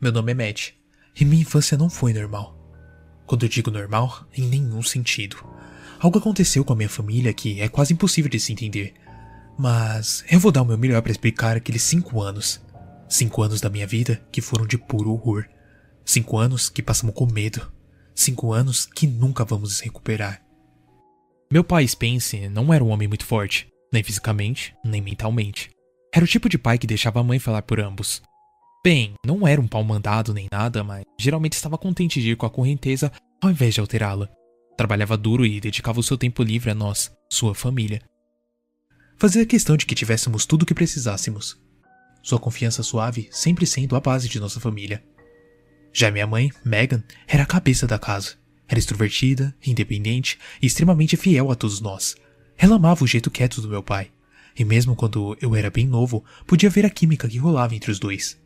Meu nome é Matt, e minha infância não foi normal. Quando eu digo normal, em nenhum sentido. Algo aconteceu com a minha família que é quase impossível de se entender. Mas eu vou dar o meu melhor para explicar aqueles cinco anos. Cinco anos da minha vida que foram de puro horror. Cinco anos que passamos com medo. Cinco anos que nunca vamos recuperar. Meu pai Spence não era um homem muito forte, nem fisicamente, nem mentalmente. Era o tipo de pai que deixava a mãe falar por ambos. Bem, não era um pau mandado nem nada, mas geralmente estava contente de ir com a correnteza ao invés de alterá-la. Trabalhava duro e dedicava o seu tempo livre a nós, sua família. Fazia questão de que tivéssemos tudo o que precisássemos. Sua confiança suave sempre sendo a base de nossa família. Já minha mãe, Megan, era a cabeça da casa. Era extrovertida, independente e extremamente fiel a todos nós. Ela amava o jeito quieto do meu pai. E mesmo quando eu era bem novo, podia ver a química que rolava entre os dois.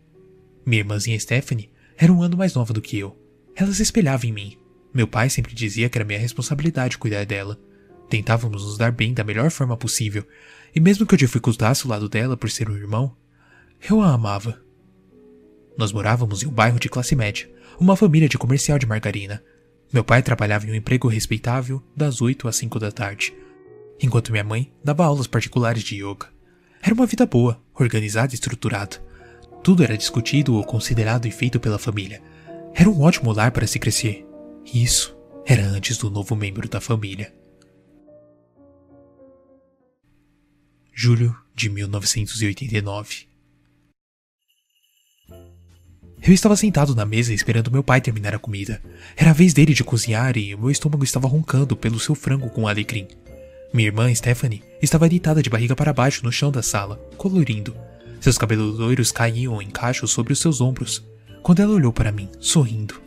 Minha irmãzinha Stephanie era um ano mais nova do que eu. Ela se espelhava em mim. Meu pai sempre dizia que era minha responsabilidade cuidar dela. Tentávamos nos dar bem da melhor forma possível, e mesmo que eu dificultasse o lado dela por ser um irmão, eu a amava. Nós morávamos em um bairro de classe média, uma família de comercial de margarina. Meu pai trabalhava em um emprego respeitável das 8 às 5 da tarde, enquanto minha mãe dava aulas particulares de yoga. Era uma vida boa, organizada e estruturada. Tudo era discutido ou considerado e feito pela família. Era um ótimo lar para se crescer. E isso era antes do novo membro da família. Julho de 1989. Eu estava sentado na mesa esperando meu pai terminar a comida. Era a vez dele de cozinhar e meu estômago estava roncando pelo seu frango com alecrim. Minha irmã Stephanie estava deitada de barriga para baixo no chão da sala, colorindo. Seus cabelos loiros caíam em cachos sobre os seus ombros. Quando ela olhou para mim, sorrindo,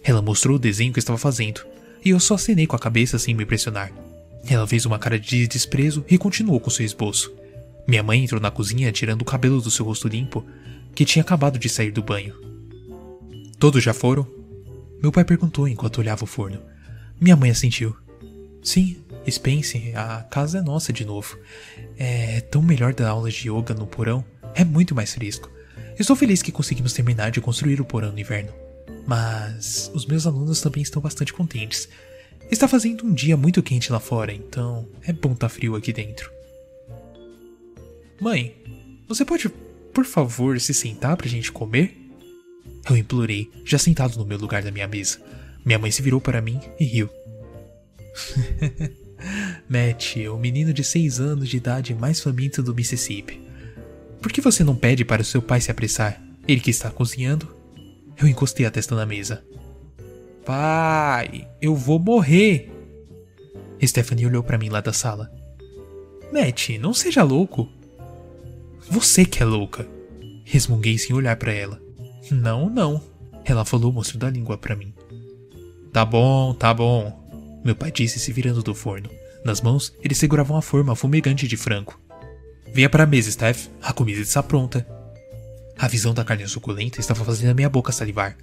ela mostrou o desenho que estava fazendo, e eu só acenei com a cabeça sem me impressionar. Ela fez uma cara de desprezo e continuou com seu esboço. Minha mãe entrou na cozinha tirando o cabelo do seu rosto limpo, que tinha acabado de sair do banho. Todos já foram? Meu pai perguntou enquanto olhava o forno. Minha mãe assentiu. Sim, Spence, a casa é nossa de novo. É tão melhor dar aulas de yoga no porão. É muito mais fresco. Estou feliz que conseguimos terminar de construir o porão no inverno. Mas os meus alunos também estão bastante contentes. Está fazendo um dia muito quente lá fora, então é bom estar tá frio aqui dentro. Mãe, você pode, por favor, se sentar pra gente comer? Eu implorei, já sentado no meu lugar da minha mesa. Minha mãe se virou para mim e riu. Matt, o menino de seis anos de idade mais faminto do Mississippi. Por que você não pede para o seu pai se apressar? Ele que está cozinhando? Eu encostei a testa na mesa. Pai, eu vou morrer! Stephanie olhou para mim lá da sala. Matt, não seja louco. Você que é louca. Resmunguei sem olhar para ela. Não, não. Ela falou mostrando a língua para mim. Tá bom, tá bom. Meu pai disse se virando do forno. Nas mãos, ele segurava uma forma fumegante de frango. Venha para a mesa, Steph. A comida está pronta. A visão da carne suculenta estava fazendo a minha boca salivar.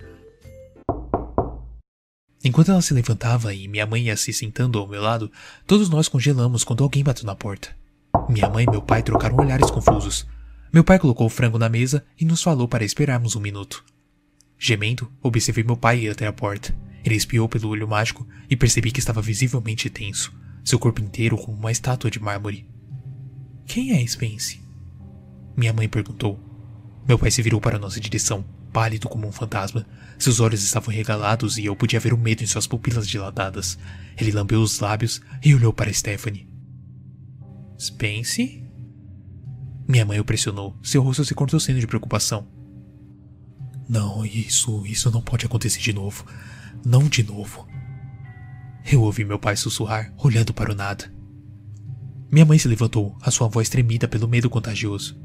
Enquanto ela se levantava e minha mãe ia se sentando ao meu lado, todos nós congelamos quando alguém bateu na porta. Minha mãe e meu pai trocaram olhares confusos. Meu pai colocou o frango na mesa e nos falou para esperarmos um minuto. Gemendo, observei meu pai ir até a porta. Ele espiou pelo olho mágico e percebi que estava visivelmente tenso, seu corpo inteiro como uma estátua de mármore. Quem é Spence? Minha mãe perguntou. Meu pai se virou para nossa direção, pálido como um fantasma. Seus olhos estavam regalados e eu podia ver o medo em suas pupilas dilatadas. Ele lambeu os lábios e olhou para Stephanie. Spence? Minha mãe o pressionou, seu rosto se contorcendo de preocupação. Não, isso, isso não pode acontecer de novo. Não de novo. Eu ouvi meu pai sussurrar, olhando para o nada. Minha mãe se levantou, a sua voz tremida pelo medo contagioso.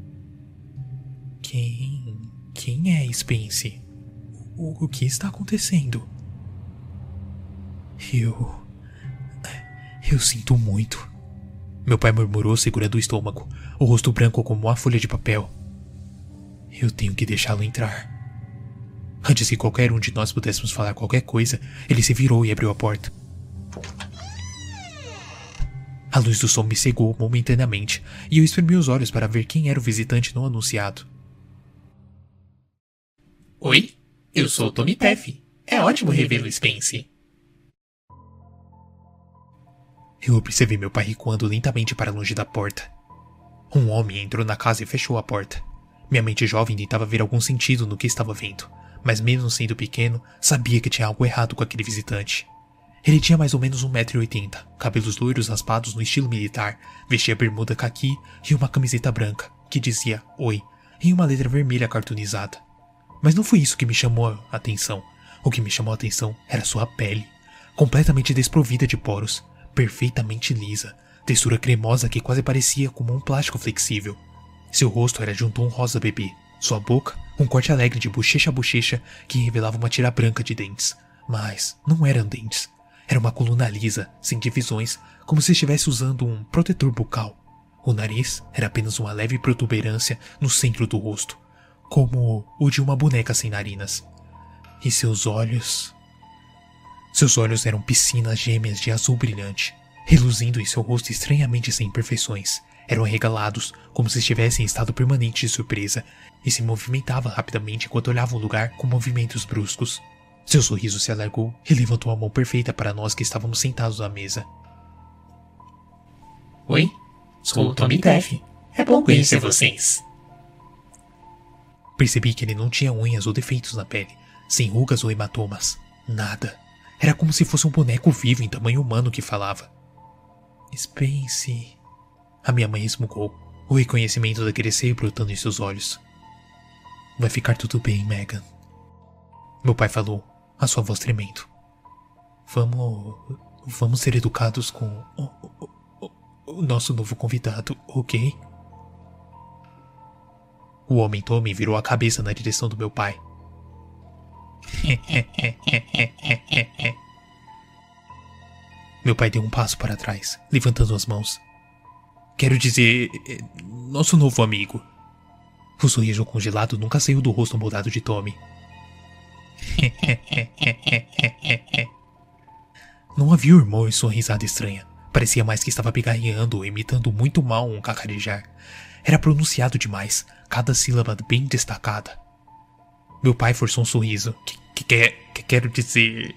Quem. Quem é Spence? O, o que está acontecendo? Eu. Eu sinto muito. Meu pai murmurou, segurando o estômago, o rosto branco como uma folha de papel. Eu tenho que deixá-lo entrar. Antes que qualquer um de nós pudéssemos falar qualquer coisa, ele se virou e abriu a porta. A luz do sol me cegou momentaneamente e eu espremi os olhos para ver quem era o visitante não anunciado. Oi? Eu sou Tommy Teff. É ótimo rever o Spence. Eu observei meu pai recuando lentamente para longe da porta. Um homem entrou na casa e fechou a porta. Minha mente jovem tentava ver algum sentido no que estava vendo, mas mesmo sendo pequeno, sabia que tinha algo errado com aquele visitante. Ele tinha mais ou menos 1,80m, cabelos loiros raspados no estilo militar, vestia bermuda caqui e uma camiseta branca, que dizia Oi, em uma letra vermelha cartoonizada. Mas não foi isso que me chamou a atenção. O que me chamou a atenção era sua pele, completamente desprovida de poros, perfeitamente lisa, textura cremosa que quase parecia como um plástico flexível. Seu rosto era de um tom rosa bebê, sua boca, um corte alegre de bochecha a bochecha que revelava uma tira branca de dentes. Mas não eram dentes, era uma coluna lisa, sem divisões, como se estivesse usando um protetor bucal. O nariz era apenas uma leve protuberância no centro do rosto, como o de uma boneca sem narinas. E seus olhos. Seus olhos eram piscinas gêmeas de azul brilhante, reluzindo em seu rosto estranhamente sem imperfeições. Eram arregalados, como se estivessem em estado permanente de surpresa, e se movimentava rapidamente enquanto olhava o lugar com movimentos bruscos. Seu sorriso se alargou e levantou a mão perfeita para nós que estávamos sentados à mesa. Oi, sou o Tommy Teff. É bom conhecer vocês. Percebi que ele não tinha unhas ou defeitos na pele, sem rugas ou hematomas. Nada. Era como se fosse um boneco vivo em tamanho humano que falava. Spence. A minha mãe resmungou, o reconhecimento daquele ser brotando em seus olhos. Vai ficar tudo bem, Megan. Meu pai falou, a sua voz tremendo. Vamos. Vamos ser educados com o, o, o, o nosso novo convidado, ok? O homem Tommy virou a cabeça na direção do meu pai. meu pai deu um passo para trás, levantando as mãos. Quero dizer, nosso novo amigo. O sorriso congelado nunca saiu do rosto mudado de Tommy. Não havia humor em sua risada estranha. Parecia mais que estava pigarreando, imitando muito mal um cacarejar. Era pronunciado demais, cada sílaba bem destacada. Meu pai forçou um sorriso. Que, que, que quero dizer.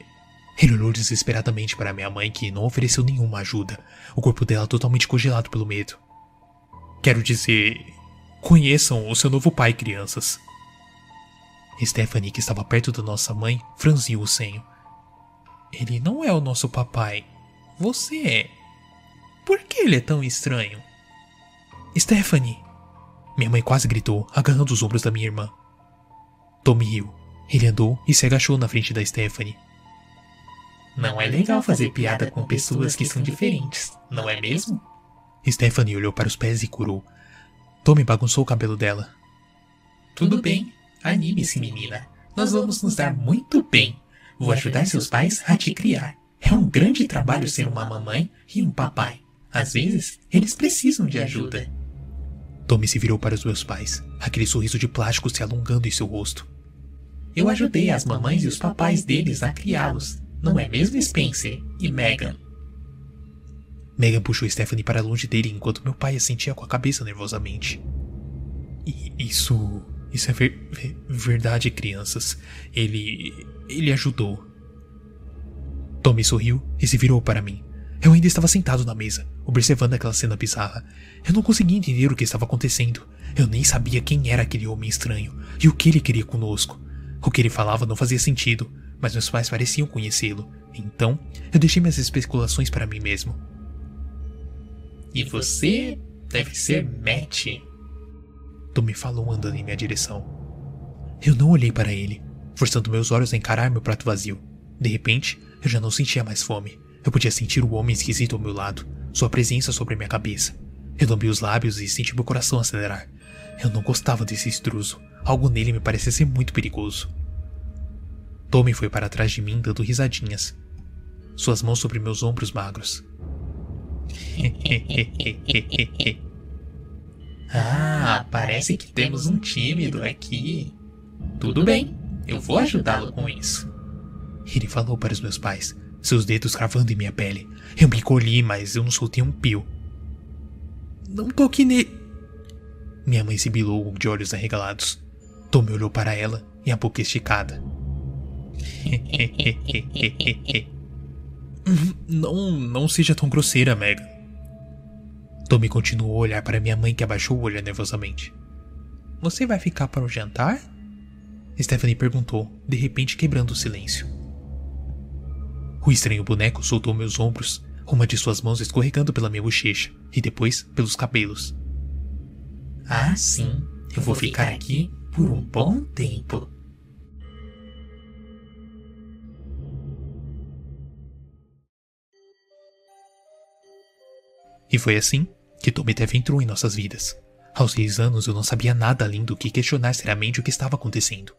Ele olhou desesperadamente para minha mãe, que não ofereceu nenhuma ajuda, o corpo dela totalmente congelado pelo medo. Quero dizer. Conheçam o seu novo pai, crianças. Stephanie, que estava perto da nossa mãe, franziu o senho. Ele não é o nosso papai. Você é. Por que ele é tão estranho? Stephanie! Minha mãe quase gritou, agarrando os ombros da minha irmã. Tommy riu. Ele andou e se agachou na frente da Stephanie. Não é legal fazer piada com pessoas que são diferentes, não é mesmo? Stephanie olhou para os pés e curou. Tommy bagunçou o cabelo dela. Tudo bem, Anime-se, menina. Nós vamos nos dar muito bem. Vou ajudar seus pais a te criar. É um grande trabalho ser uma mamãe e um papai. Às vezes, eles precisam de ajuda. Tommy se virou para os meus pais, aquele sorriso de plástico se alongando em seu rosto. Eu ajudei as mamães e os papais deles a criá-los. Não é mesmo, Spencer e Megan? Megan puxou Stephanie para longe dele enquanto meu pai assentia com a cabeça nervosamente. E isso isso é ver verdade, crianças. Ele. ele ajudou. Tommy sorriu e se virou para mim. Eu ainda estava sentado na mesa, observando aquela cena bizarra. Eu não conseguia entender o que estava acontecendo. Eu nem sabia quem era aquele homem estranho e o que ele queria conosco. O que ele falava não fazia sentido, mas meus pais pareciam conhecê-lo. Então, eu deixei minhas especulações para mim mesmo. E você deve ser Matt, me falou andando em minha direção. Eu não olhei para ele, forçando meus olhos a encarar meu prato vazio. De repente, eu já não sentia mais fome. Eu podia sentir o homem esquisito ao meu lado, sua presença sobre minha cabeça. Eu lambi os lábios e senti meu coração acelerar. Eu não gostava desse intruso. Algo nele me parecia ser muito perigoso. Tommy foi para trás de mim dando risadinhas. Suas mãos sobre meus ombros magros. Ah, parece que temos um tímido aqui. Tudo bem, eu vou ajudá-lo com isso. Ele falou para os meus pais, seus dedos cravando em minha pele. Eu me encolhi, mas eu não soltei um pio. Não toque nele. Minha mãe sibilou de olhos arregalados. Tommy olhou para ela e a boca esticada. não, não seja tão grosseira, Megan. Tommy continuou a olhar para minha mãe que abaixou o olho nervosamente. Você vai ficar para o jantar? Stephanie perguntou, de repente quebrando o silêncio. O estranho boneco soltou meus ombros, uma de suas mãos escorregando pela minha bochecha e depois pelos cabelos. Ah, sim, eu vou ficar aqui por um bom tempo. E foi assim que Tommy Tev entrou em nossas vidas. Aos seis anos eu não sabia nada além do que questionar seriamente o que estava acontecendo.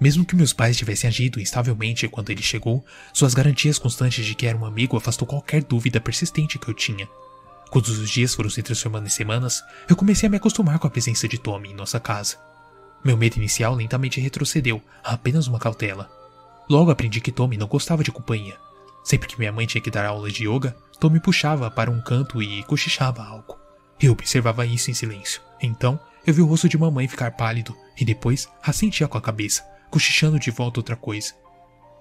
Mesmo que meus pais tivessem agido instavelmente quando ele chegou, suas garantias constantes de que era um amigo afastou qualquer dúvida persistente que eu tinha. Quando os dias foram se transformando em semanas, eu comecei a me acostumar com a presença de Tommy em nossa casa. Meu medo inicial lentamente retrocedeu a apenas uma cautela. Logo aprendi que Tommy não gostava de companhia. Sempre que minha mãe tinha que dar aula de yoga, Tom me puxava para um canto e cochichava algo. Eu observava isso em silêncio. Então, eu vi o rosto de mamãe ficar pálido e depois assentia com a cabeça, cochichando de volta outra coisa.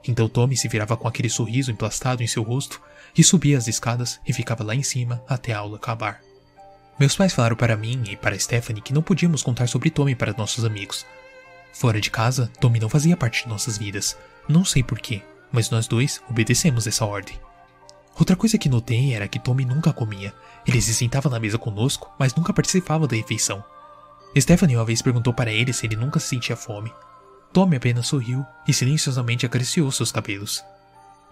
Então Tommy se virava com aquele sorriso emplastado em seu rosto e subia as escadas e ficava lá em cima até a aula acabar. Meus pais falaram para mim e para Stephanie que não podíamos contar sobre Tommy para nossos amigos. Fora de casa, Tommy não fazia parte de nossas vidas. Não sei porquê, mas nós dois obedecemos essa ordem. Outra coisa que notei era que Tommy nunca comia. Ele se sentava na mesa conosco, mas nunca participava da refeição. Stephanie uma vez perguntou para ele se ele nunca sentia fome. Tommy apenas sorriu e silenciosamente acariciou seus cabelos.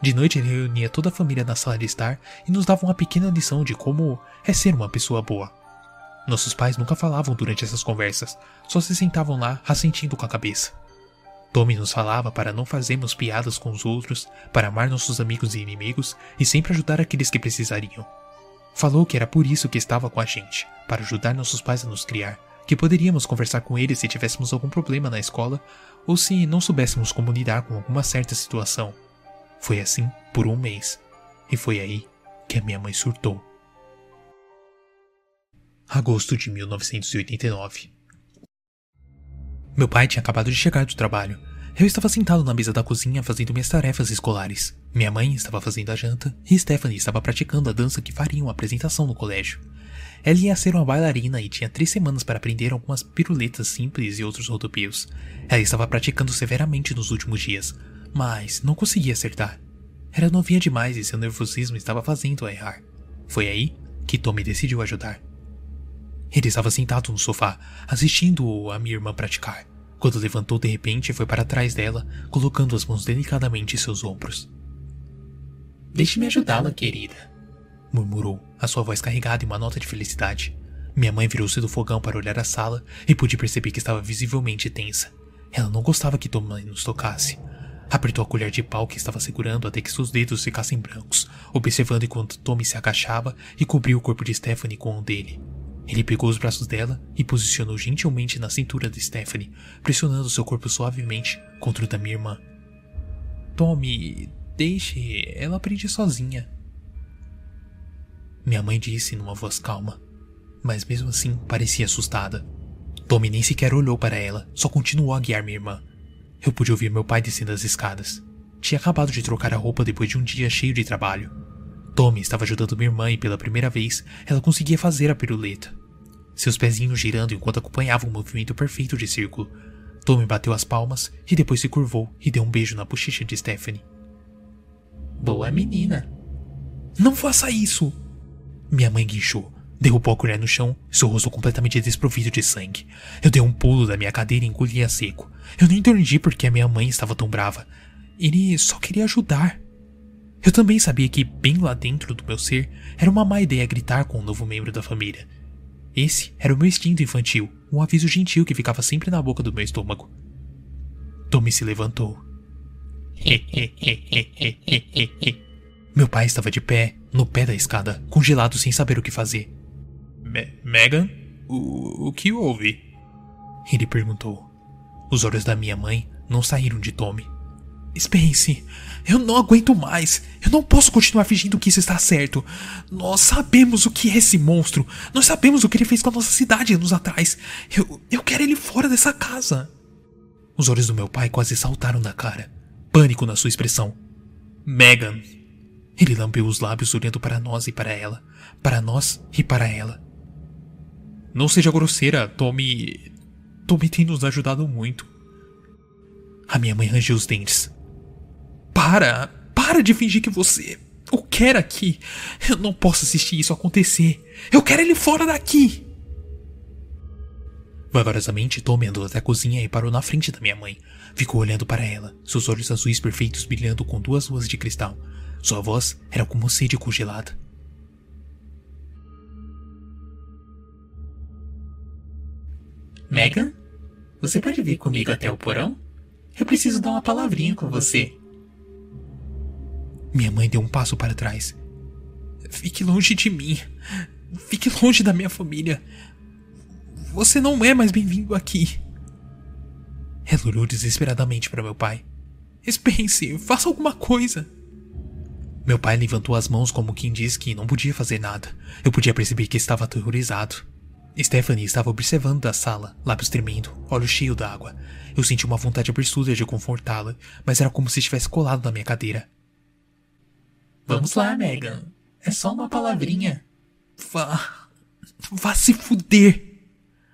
De noite ele reunia toda a família na sala de estar e nos dava uma pequena lição de como é ser uma pessoa boa. Nossos pais nunca falavam durante essas conversas, só se sentavam lá assentindo com a cabeça. Tommy nos falava para não fazermos piadas com os outros, para amar nossos amigos e inimigos e sempre ajudar aqueles que precisariam. Falou que era por isso que estava com a gente, para ajudar nossos pais a nos criar, que poderíamos conversar com eles se tivéssemos algum problema na escola ou se não soubéssemos como lidar com alguma certa situação. Foi assim por um mês, e foi aí que a minha mãe surtou. Agosto de 1989 meu pai tinha acabado de chegar do trabalho. Eu estava sentado na mesa da cozinha fazendo minhas tarefas escolares. Minha mãe estava fazendo a janta e Stephanie estava praticando a dança que faria uma apresentação no colégio. Ela ia ser uma bailarina e tinha três semanas para aprender algumas piruletas simples e outros rodopios. Ela estava praticando severamente nos últimos dias, mas não conseguia acertar. Era novinha demais e seu nervosismo estava fazendo-a errar. Foi aí que Tommy decidiu ajudar. Ele estava sentado no sofá, assistindo a minha irmã praticar, quando levantou de repente e foi para trás dela, colocando as mãos delicadamente em seus ombros. Deixe-me ajudá-la, querida, murmurou, a sua voz carregada em uma nota de felicidade. Minha mãe virou-se do fogão para olhar a sala e pude perceber que estava visivelmente tensa. Ela não gostava que Tommy nos tocasse. Apertou a colher de pau que estava segurando até que seus dedos ficassem brancos, observando enquanto Tommy se agachava e cobriu o corpo de Stephanie com o dele. Ele pegou os braços dela e posicionou gentilmente na cintura de Stephanie, pressionando seu corpo suavemente contra o da minha irmã. Tome, deixe, ela aprende sozinha. Minha mãe disse numa voz calma, mas mesmo assim parecia assustada. Tommy nem sequer olhou para ela, só continuou a guiar minha irmã. Eu pude ouvir meu pai descendo as escadas. Tinha acabado de trocar a roupa depois de um dia cheio de trabalho. Tommy estava ajudando minha irmã e pela primeira vez ela conseguia fazer a piruleta seus pezinhos girando enquanto acompanhavam o movimento perfeito de círculo. Tommy bateu as palmas e depois se curvou e deu um beijo na bochecha de Stephanie. Boa menina. Não faça isso! Minha mãe guinchou, derrubou a colher no chão, seu rosto completamente desprovido de sangue. Eu dei um pulo da minha cadeira e engoli a seco. Eu não entendi por que a minha mãe estava tão brava. Ele só queria ajudar. Eu também sabia que, bem lá dentro do meu ser, era uma má ideia gritar com um novo membro da família. Esse era o meu instinto infantil, um aviso gentil que ficava sempre na boca do meu estômago. Tommy se levantou. meu pai estava de pé, no pé da escada, congelado sem saber o que fazer. Me Megan? O, o que houve? Ele perguntou. Os olhos da minha mãe não saíram de Tommy. Spence, eu não aguento mais. Eu não posso continuar fingindo que isso está certo. Nós sabemos o que é esse monstro. Nós sabemos o que ele fez com a nossa cidade anos atrás. Eu, eu quero ele fora dessa casa. Os olhos do meu pai quase saltaram da cara. pânico na sua expressão. Megan! Ele lambeu os lábios olhando para nós e para ela, para nós e para ela. Não seja grosseira, Tommy. Tommy tem nos ajudado muito. A minha mãe rangeu os dentes. Para! Para de fingir que você. O quer aqui. Eu não posso assistir isso acontecer. Eu quero ele fora daqui! Vagarosamente, Tommy andou até a cozinha e parou na frente da minha mãe. Ficou olhando para ela, seus olhos azuis perfeitos brilhando com duas luas de cristal. Sua voz era como sede congelada. Megan? Você pode vir comigo até o porão? Eu preciso dar uma palavrinha com você. Minha mãe deu um passo para trás. Fique longe de mim. Fique longe da minha família. Você não é mais bem-vindo aqui. Ela olhou desesperadamente para meu pai. Spence, faça alguma coisa. Meu pai levantou as mãos como quem diz que não podia fazer nada. Eu podia perceber que estava aterrorizado. Stephanie estava observando da sala, lábios tremendo, olhos cheios d'água. Eu senti uma vontade absurda de confortá-la, mas era como se estivesse colado na minha cadeira. Vamos lá, Megan. É só uma palavrinha. Vá. Vá se fuder.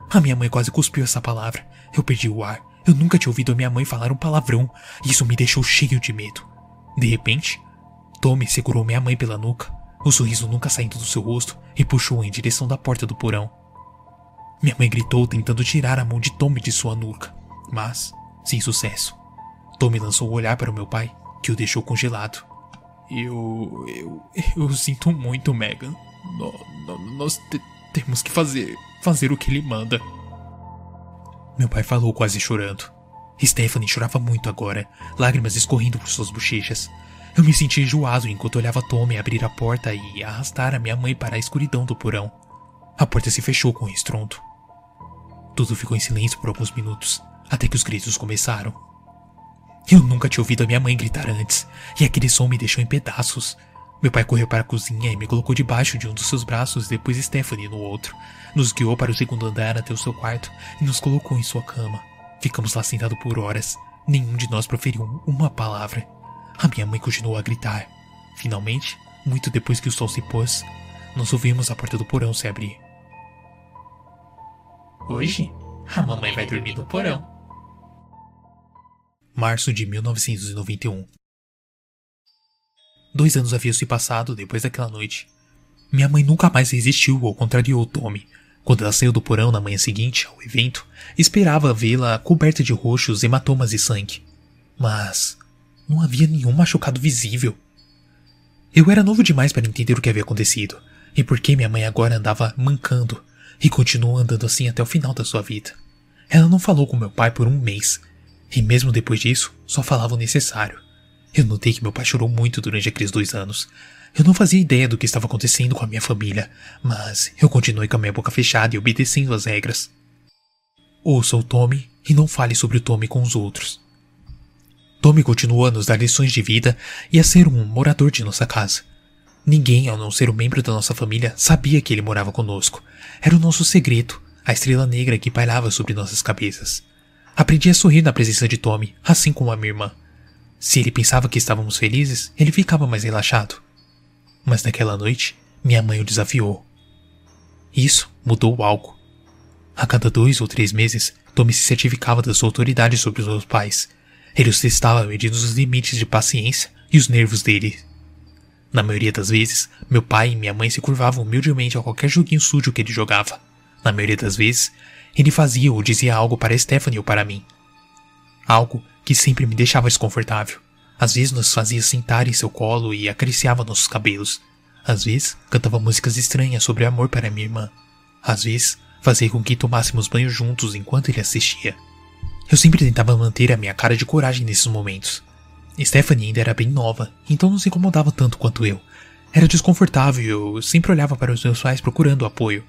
A minha mãe quase cuspiu essa palavra. Eu perdi o ar. Eu nunca tinha ouvido a minha mãe falar um palavrão, e isso me deixou cheio de medo. De repente, Tommy segurou minha mãe pela nuca, o sorriso nunca saindo do seu rosto, e puxou em direção da porta do porão. Minha mãe gritou tentando tirar a mão de Tommy de sua nuca, mas sem sucesso. Tommy lançou o um olhar para o meu pai, que o deixou congelado. Eu. Eu. Eu sinto muito, Megan. No, no, nós te, temos que fazer fazer o que ele manda. Meu pai falou quase chorando. Stephanie chorava muito agora, lágrimas escorrendo por suas bochechas. Eu me senti enjoado enquanto olhava Tommy abrir a porta e arrastar a minha mãe para a escuridão do porão. A porta se fechou com um estrondo. Tudo ficou em silêncio por alguns minutos, até que os gritos começaram. Eu nunca tinha ouvido a minha mãe gritar antes, e aquele som me deixou em pedaços. Meu pai correu para a cozinha e me colocou debaixo de um dos seus braços depois Stephanie no outro. Nos guiou para o segundo andar até o seu quarto e nos colocou em sua cama. Ficamos lá sentados por horas. Nenhum de nós proferiu uma palavra. A minha mãe continuou a gritar. Finalmente, muito depois que o sol se pôs, nós ouvimos a porta do porão se abrir. Hoje, a mamãe vai dormir no porão. Março de 1991 Dois anos haviam se passado depois daquela noite. Minha mãe nunca mais resistiu ou contrariou Tommy. Quando ela saiu do porão na manhã seguinte ao evento, esperava vê-la coberta de roxos, hematomas e sangue. Mas não havia nenhum machucado visível. Eu era novo demais para entender o que havia acontecido e por que minha mãe agora andava mancando e continuou andando assim até o final da sua vida. Ela não falou com meu pai por um mês e mesmo depois disso só falava o necessário. Eu notei que meu pai chorou muito durante aqueles dois anos. Eu não fazia ideia do que estava acontecendo com a minha família, mas eu continuei com a minha boca fechada e obedecendo às regras. Ouça o Tommy e não fale sobre o Tommy com os outros. Tommy continuou a nos dar lições de vida e a ser um morador de nossa casa. Ninguém, ao não ser um membro da nossa família, sabia que ele morava conosco. Era o nosso segredo, a estrela negra que pairava sobre nossas cabeças. Aprendi a sorrir na presença de Tommy, assim como a minha irmã. Se ele pensava que estávamos felizes, ele ficava mais relaxado. Mas naquela noite, minha mãe o desafiou. Isso mudou algo. A cada dois ou três meses, Tommy se certificava da sua autoridade sobre os meus pais. Ele os testava medindo os limites de paciência e os nervos dele. Na maioria das vezes, meu pai e minha mãe se curvavam humildemente a qualquer joguinho sujo que ele jogava. Na maioria das vezes, ele fazia ou dizia algo para Stephanie ou para mim. Algo que sempre me deixava desconfortável. Às vezes nos fazia sentar em seu colo e acariciava nossos cabelos. Às vezes cantava músicas estranhas sobre amor para minha irmã. Às vezes fazia com que tomássemos banho juntos enquanto ele assistia. Eu sempre tentava manter a minha cara de coragem nesses momentos. Stephanie ainda era bem nova, então não se incomodava tanto quanto eu. Era desconfortável e eu sempre olhava para os meus pais procurando apoio.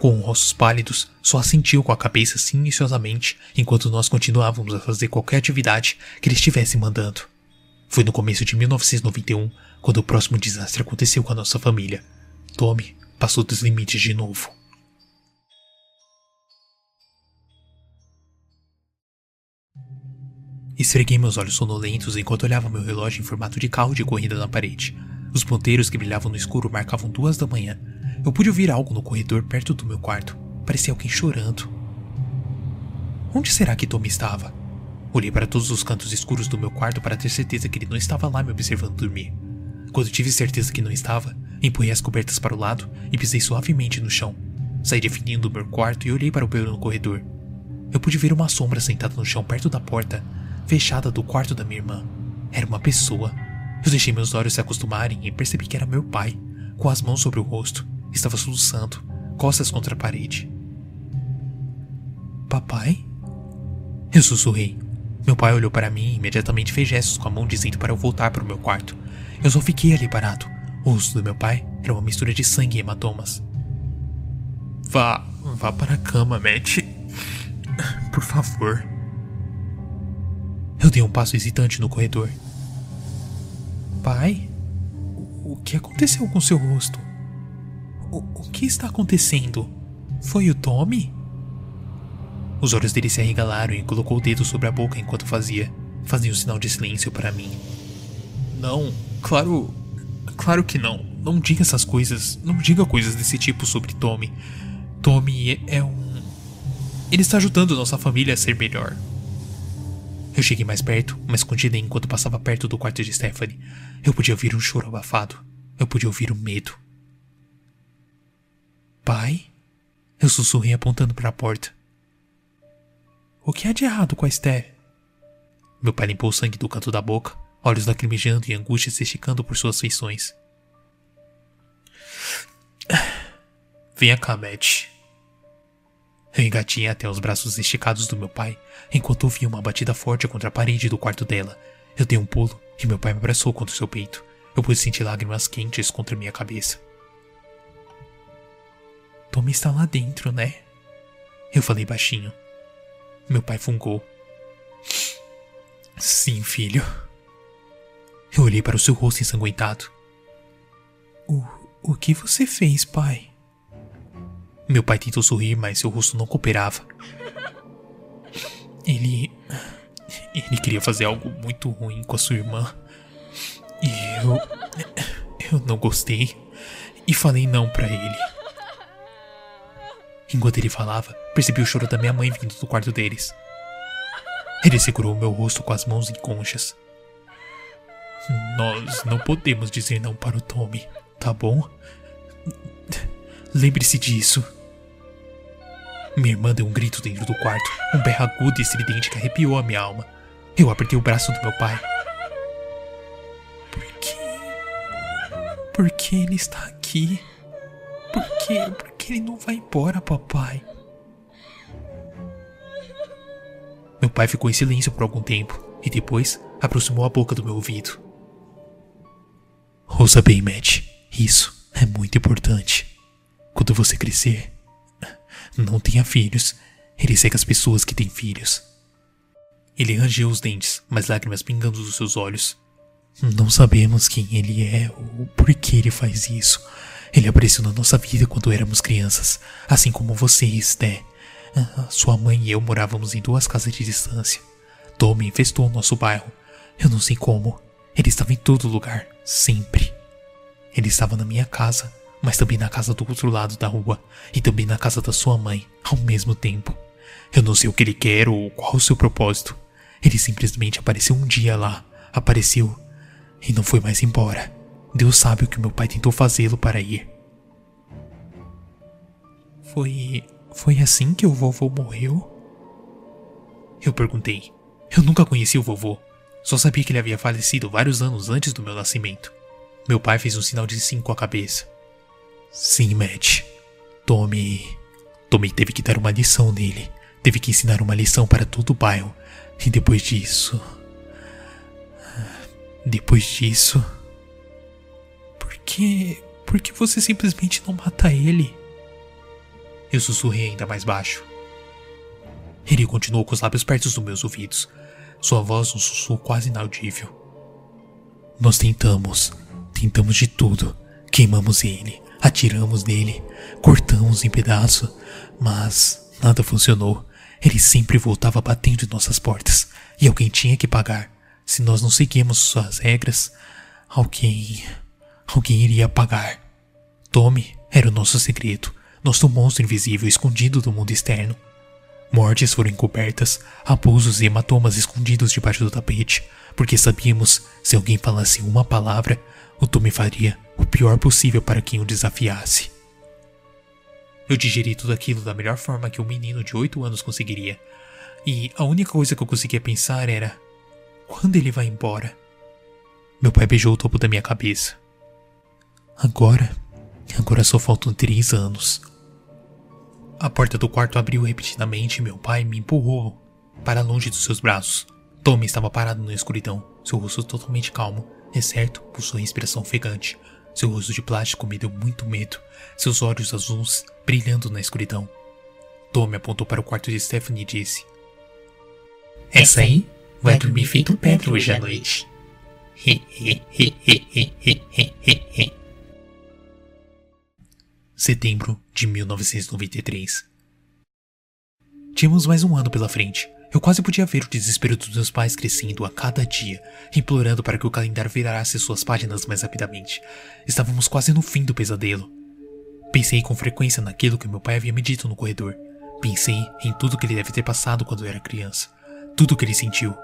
Com rostos pálidos, só assentiu com a cabeça silenciosamente enquanto nós continuávamos a fazer qualquer atividade que ele estivesse mandando. Foi no começo de 1991 quando o próximo desastre aconteceu com a nossa família. Tommy passou dos limites de novo. Esfreguei meus olhos sonolentos enquanto olhava meu relógio em formato de carro de corrida na parede. Os ponteiros que brilhavam no escuro marcavam duas da manhã. Eu pude ouvir algo no corredor perto do meu quarto. Parecia alguém chorando. Onde será que Tommy estava? Olhei para todos os cantos escuros do meu quarto para ter certeza que ele não estava lá me observando dormir. Quando tive certeza que não estava, empurrei as cobertas para o lado e pisei suavemente no chão. Saí definindo o meu quarto e olhei para o beiro no corredor. Eu pude ver uma sombra sentada no chão perto da porta, fechada do quarto da minha irmã. Era uma pessoa. Eu deixei meus olhos se acostumarem e percebi que era meu pai, com as mãos sobre o rosto. Estava soluçando, costas contra a parede. Papai? Eu sussurrei. Meu pai olhou para mim e imediatamente fez gestos com a mão dizendo para eu voltar para o meu quarto. Eu só fiquei ali parado. O rosto do meu pai era uma mistura de sangue e hematomas. Vá, vá para a cama, Matt. Por favor. Eu dei um passo hesitante no corredor. Pai? O que aconteceu com seu rosto? O, o que está acontecendo? Foi o Tommy? Os olhos dele se arregalaram e colocou o dedo sobre a boca enquanto fazia. Fazia um sinal de silêncio para mim. Não, claro. Claro que não. Não diga essas coisas. Não diga coisas desse tipo sobre Tommy. Tommy é, é um. Ele está ajudando nossa família a ser melhor. Eu cheguei mais perto, mas escondida enquanto passava perto do quarto de Stephanie. Eu podia ouvir um choro abafado. Eu podia ouvir o um medo. Pai? Eu sussurrei apontando para a porta. O que há de errado com a Esther? Meu pai limpou o sangue do canto da boca, olhos lacrimejando e angústia se esticando por suas feições. Venha cá, Matt. Eu engatinhei até os braços esticados do meu pai, enquanto ouvia uma batida forte contra a parede do quarto dela. Eu dei um pulo e meu pai me abraçou contra o seu peito. Eu pude sentir lágrimas quentes contra minha cabeça. Tommy está lá dentro, né? Eu falei baixinho. Meu pai fungou. Sim, filho. Eu olhei para o seu rosto ensanguentado. O, o que você fez, pai? Meu pai tentou sorrir, mas seu rosto não cooperava. Ele. Ele queria fazer algo muito ruim com a sua irmã. E eu. Eu não gostei. E falei não para ele. Enquanto ele falava, percebi o choro da minha mãe vindo do quarto deles. Ele segurou meu rosto com as mãos em conchas. Nós não podemos dizer não para o Tommy, tá bom? Lembre-se disso. Minha irmã deu um grito dentro do quarto, um berro agudo e estridente que arrepiou a minha alma. Eu apertei o braço do meu pai. Por que? Por que ele está aqui? Por que? Por que ele não vai embora, papai? Meu pai ficou em silêncio por algum tempo e depois aproximou a boca do meu ouvido. Ouça bem, Matt. Isso é muito importante. Quando você crescer, não tenha filhos. Ele segue as pessoas que têm filhos. Ele rangeu os dentes, mas lágrimas pingando dos seus olhos. Não sabemos quem ele é ou por que ele faz isso. Ele apareceu na nossa vida quando éramos crianças, assim como você, Esté. Ah, sua mãe e eu morávamos em duas casas de distância. Tommy infestou o nosso bairro. Eu não sei como. Ele estava em todo lugar, sempre. Ele estava na minha casa, mas também na casa do outro lado da rua e também na casa da sua mãe, ao mesmo tempo. Eu não sei o que ele quer ou qual o seu propósito. Ele simplesmente apareceu um dia lá, apareceu e não foi mais embora. Deus sabe o que meu pai tentou fazê-lo para ir. Foi. Foi assim que o vovô morreu? Eu perguntei. Eu nunca conheci o vovô. Só sabia que ele havia falecido vários anos antes do meu nascimento. Meu pai fez um sinal de sim com a cabeça. Sim, Matt. Tommy. Tommy teve que dar uma lição nele. Teve que ensinar uma lição para todo o bairro. E depois disso. Depois disso. Que. Por que você simplesmente não mata ele? Eu sussurrei ainda mais baixo. Ele continuou com os lábios perto dos meus ouvidos. Sua voz um sussurro quase inaudível. Nós tentamos. Tentamos de tudo. Queimamos ele, atiramos nele, cortamos em pedaços, mas nada funcionou. Ele sempre voltava batendo em nossas portas, e alguém tinha que pagar. Se nós não seguíamos suas regras, alguém. Alguém iria pagar. Tommy era o nosso segredo, nosso monstro invisível escondido do mundo externo. Mortes foram encobertas, abusos e hematomas escondidos debaixo do tapete, porque sabíamos, se alguém falasse uma palavra, o Tommy faria o pior possível para quem o desafiasse. Eu digeri tudo aquilo da melhor forma que um menino de 8 anos conseguiria, e a única coisa que eu conseguia pensar era: quando ele vai embora? Meu pai beijou o topo da minha cabeça. Agora, agora só faltam três anos. A porta do quarto abriu repetidamente e meu pai me empurrou para longe dos seus braços. Tommy estava parado na escuridão, seu rosto totalmente calmo, exceto por sua respiração ofegante. Seu rosto de plástico me deu muito medo, seus olhos azuis brilhando na escuridão. Tommy apontou para o quarto de Stephanie e disse: Essa aí vai dormir feito pedra hoje à noite. Setembro de 1993. Tínhamos mais um ano pela frente. Eu quase podia ver o desespero dos meus pais crescendo a cada dia, implorando para que o calendário virasse suas páginas mais rapidamente. Estávamos quase no fim do pesadelo. Pensei com frequência naquilo que meu pai havia me dito no corredor. Pensei em tudo que ele deve ter passado quando eu era criança. Tudo que ele sentiu.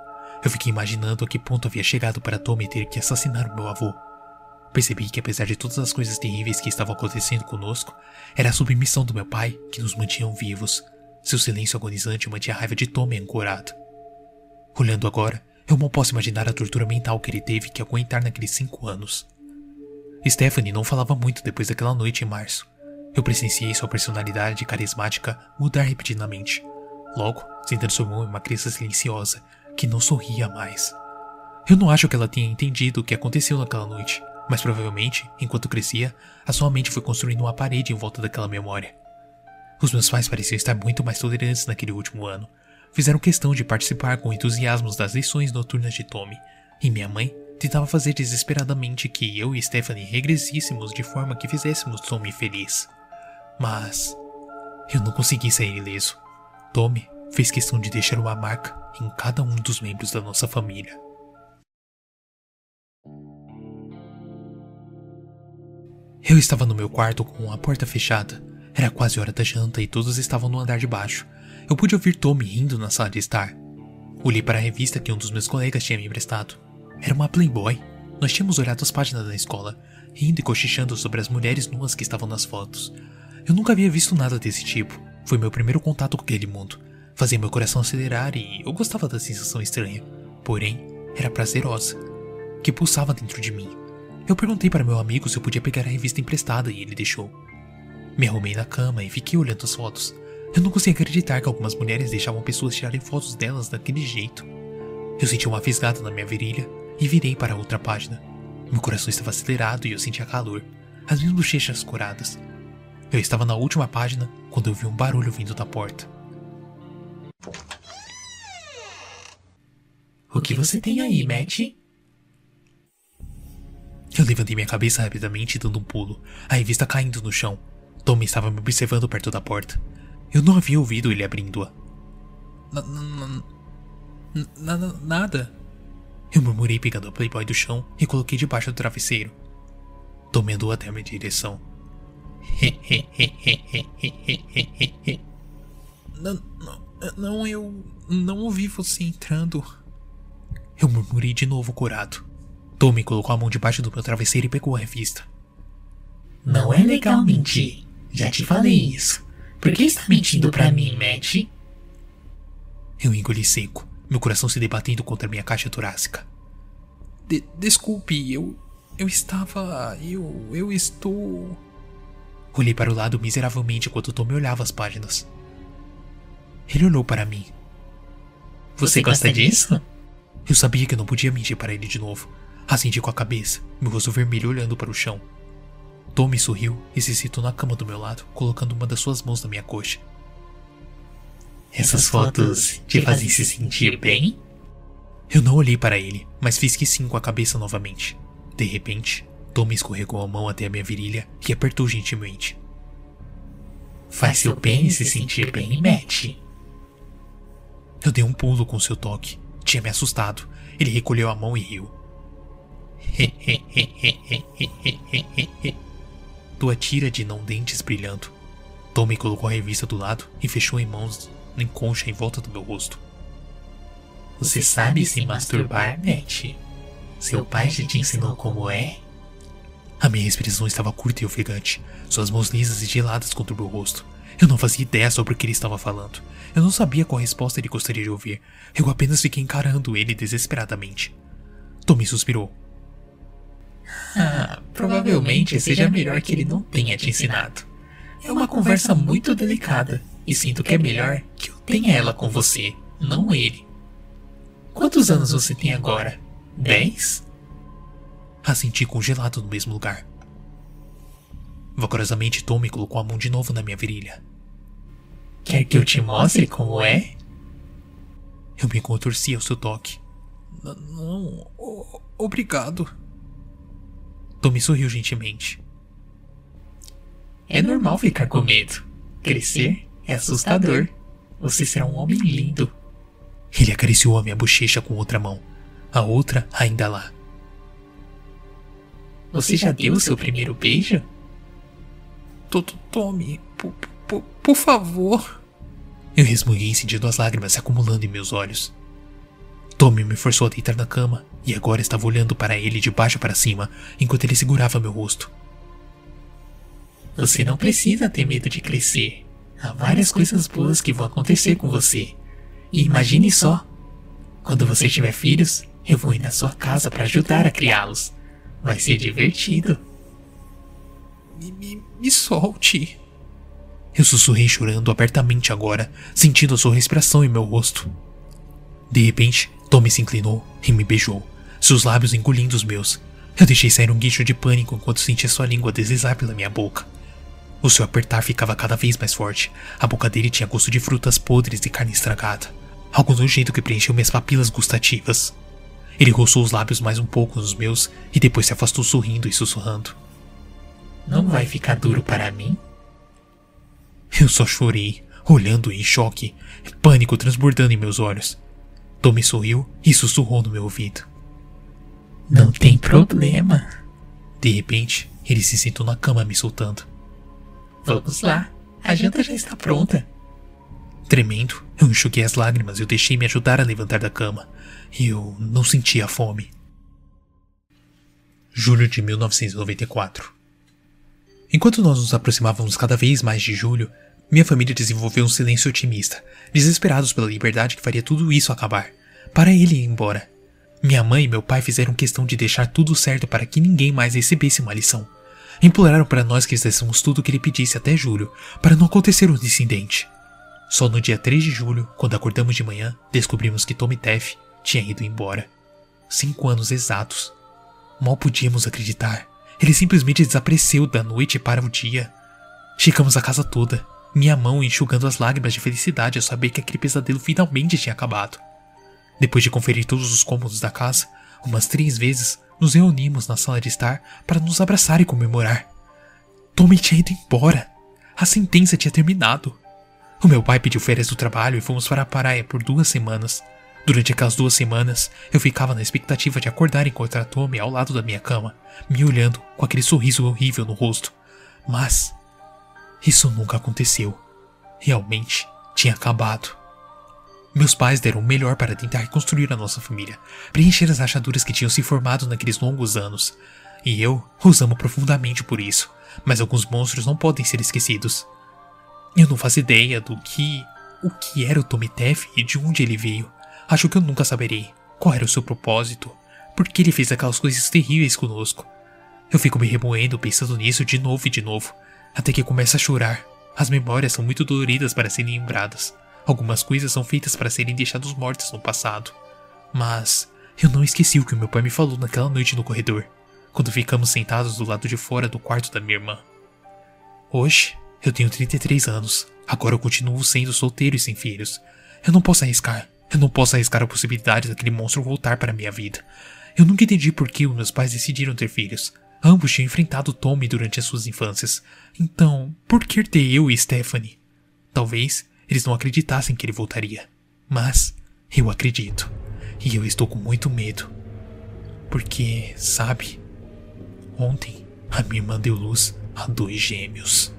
Eu fiquei imaginando a que ponto havia chegado para Tommy ter que assassinar o meu avô. Percebi que, apesar de todas as coisas terríveis que estavam acontecendo conosco, era a submissão do meu pai que nos mantinham vivos. Seu silêncio agonizante mantinha a raiva de Tommy ancorado. Olhando agora, eu mal posso imaginar a tortura mental que ele teve que aguentar naqueles cinco anos. Stephanie não falava muito depois daquela noite em março. Eu presenciei sua personalidade carismática mudar repetidamente. Logo, se transformou em uma criança silenciosa que não sorria mais. Eu não acho que ela tenha entendido o que aconteceu naquela noite, mas provavelmente, enquanto crescia, a sua mente foi construindo uma parede em volta daquela memória. Os meus pais pareciam estar muito mais tolerantes naquele último ano. Fizeram questão de participar com entusiasmo das lições noturnas de Tommy, e minha mãe tentava fazer desesperadamente que eu e Stephanie regressíssemos de forma que fizéssemos Tommy feliz. Mas eu não consegui sair ileso. Tommy fez questão de deixar uma marca em cada um dos membros da nossa família. Eu estava no meu quarto com a porta fechada. Era quase hora da janta e todos estavam no andar de baixo. Eu pude ouvir Tommy rindo na sala de estar. Olhei para a revista que um dos meus colegas tinha me emprestado. Era uma Playboy. Nós tínhamos olhado as páginas da escola, rindo e cochichando sobre as mulheres nuas que estavam nas fotos. Eu nunca havia visto nada desse tipo. Foi meu primeiro contato com aquele mundo. Fazia meu coração acelerar e eu gostava da sensação estranha. Porém, era prazerosa, que pulsava dentro de mim. Eu perguntei para meu amigo se eu podia pegar a revista emprestada e ele deixou. Me arrumei na cama e fiquei olhando as fotos. Eu não conseguia acreditar que algumas mulheres deixavam pessoas tirarem fotos delas daquele jeito. Eu senti uma fisgada na minha virilha e virei para outra página. Meu coração estava acelerado e eu sentia calor, as minhas bochechas curadas. Eu estava na última página quando eu vi um barulho vindo da porta. O que você tem aí, Matt? Eu levantei minha cabeça rapidamente dando um pulo, a revista caindo no chão. Tommy estava me observando perto da porta. Eu não havia ouvido ele abrindo-a. Nada. Eu murmurei pegando a Playboy do chão e coloquei debaixo do travesseiro. Tommy andou até a minha direção. não, não, não, eu não ouvi você entrando. Eu murmurei de novo curado. Tommy colocou a mão debaixo do meu travesseiro e pegou a revista. Não é legal mentir. Já te falei isso. Por que está mentindo para mim, Matt? Eu engoli seco, meu coração se debatendo contra minha caixa torácica. De desculpe, eu. Eu estava. Eu. Eu estou. Olhei para o lado miseravelmente enquanto Tommy olhava as páginas. Ele olhou para mim. Você gosta disso? Eu sabia que eu não podia mentir para ele de novo. Acendi com a cabeça, meu rosto vermelho olhando para o chão. Tommy sorriu e se sentou na cama do meu lado, colocando uma das suas mãos na minha coxa. Essas fotos te fazem se sentir bem? Eu não olhei para ele, mas fiz que sim com a cabeça novamente. De repente, Tommy escorregou a mão até a minha virilha e apertou gentilmente. Faz seu pênis se sentir bem, Matt. Eu dei um pulo com seu toque. Tinha me assustado. Ele recolheu a mão e riu. Tua tira de não dentes brilhando. Tommy colocou a revista do lado e fechou em mãos em concha em volta do meu rosto. Você sabe se masturbar, Matt? Seu pai já te ensinou como é? A minha expressão estava curta e ofegante, suas mãos lisas e geladas contra o meu rosto. Eu não fazia ideia sobre o que ele estava falando. Eu não sabia qual resposta ele gostaria de ouvir. Eu apenas fiquei encarando ele desesperadamente. Tommy suspirou. Ah, provavelmente seja melhor que ele não tenha te ensinado. É uma conversa muito delicada e sinto que é melhor que eu tenha ela com você, não ele. Quantos anos você tem agora? Dez? Assenti congelado no mesmo lugar. Vagarosamente, Tommy colocou a mão de novo na minha virilha. Quer que eu te mostre como é? Eu me contorci ao seu toque. Não, obrigado. Tommy sorriu gentilmente. É normal ficar com medo. Crescer é assustador. Você será um homem lindo. Ele acariciou a minha bochecha com outra mão, a outra ainda lá. Você já deu o seu primeiro beijo? Tome, por, favor. Eu resmunguei sentindo as lágrimas se acumulando em meus olhos. Tommy me forçou a deitar na cama e agora estava olhando para ele de baixo para cima enquanto ele segurava meu rosto. Você não precisa ter medo de crescer. Há várias coisas boas que vão acontecer com você. E imagine só: quando você tiver filhos, eu vou ir na sua casa para ajudar a criá-los. Vai ser divertido. Me, me, me solte. Eu sussurrei chorando abertamente agora, sentindo a sua respiração em meu rosto. De repente, Tommy se inclinou e me beijou, seus lábios engolindo os meus. Eu deixei sair um guincho de pânico enquanto sentia sua língua deslizar pela minha boca. O seu apertar ficava cada vez mais forte. A boca dele tinha gosto de frutas podres e carne estragada. Algo do jeito que preencheu minhas papilas gustativas. Ele roçou os lábios mais um pouco nos meus e depois se afastou sorrindo e sussurrando. Não vai ficar duro para mim? Eu só chorei, olhando em choque, pânico transbordando em meus olhos. Tommy sorriu e sussurrou no meu ouvido. Não tem problema. De repente, ele se sentou na cama me soltando. Vamos lá, a janta já está pronta. Tremendo, eu enxuguei as lágrimas e eu deixei me ajudar a levantar da cama. E eu não sentia fome. Julho de 1994 Enquanto nós nos aproximávamos cada vez mais de julho, minha família desenvolveu um silêncio otimista, desesperados pela liberdade que faria tudo isso acabar, para ele ir embora. Minha mãe e meu pai fizeram questão de deixar tudo certo para que ninguém mais recebesse uma lição. Imploraram para nós que fizéssemos tudo o que ele pedisse até julho, para não acontecer um incidente. Só no dia 3 de julho, quando acordamos de manhã, descobrimos que Tommy Teff tinha ido embora. Cinco anos exatos. Mal podíamos acreditar. Ele simplesmente desapareceu da noite para o dia. Chegamos a casa toda, minha mão enxugando as lágrimas de felicidade ao saber que aquele pesadelo finalmente tinha acabado. Depois de conferir todos os cômodos da casa, umas três vezes, nos reunimos na sala de estar para nos abraçar e comemorar. Tommy tinha ido embora. A sentença tinha terminado. O meu pai pediu férias do trabalho e fomos para a praia por duas semanas. Durante aquelas duas semanas, eu ficava na expectativa de acordar e encontrar Tommy ao lado da minha cama, me olhando com aquele sorriso horrível no rosto. Mas isso nunca aconteceu. Realmente tinha acabado. Meus pais deram o melhor para tentar reconstruir a nossa família, preencher as rachaduras que tinham se formado naqueles longos anos. E eu os amo profundamente por isso, mas alguns monstros não podem ser esquecidos. Eu não faço ideia do que. o que era o Tommy Teff e de onde ele veio. Acho que eu nunca saberei qual era o seu propósito, por que ele fez aquelas coisas terríveis conosco. Eu fico me remoendo pensando nisso de novo e de novo, até que começo a chorar. As memórias são muito doloridas para serem lembradas. Algumas coisas são feitas para serem deixadas mortas no passado. Mas eu não esqueci o que meu pai me falou naquela noite no corredor, quando ficamos sentados do lado de fora do quarto da minha irmã. Hoje, eu tenho 33 anos. Agora eu continuo sendo solteiro e sem filhos. Eu não posso arriscar. Eu não posso arriscar a possibilidade daquele monstro voltar para minha vida. Eu nunca entendi por que meus pais decidiram ter filhos. Ambos tinham enfrentado Tommy durante as suas infâncias. Então, por que ter eu e Stephanie? Talvez eles não acreditassem que ele voltaria. Mas eu acredito. E eu estou com muito medo. Porque, sabe? Ontem, a minha irmã deu luz a dois gêmeos.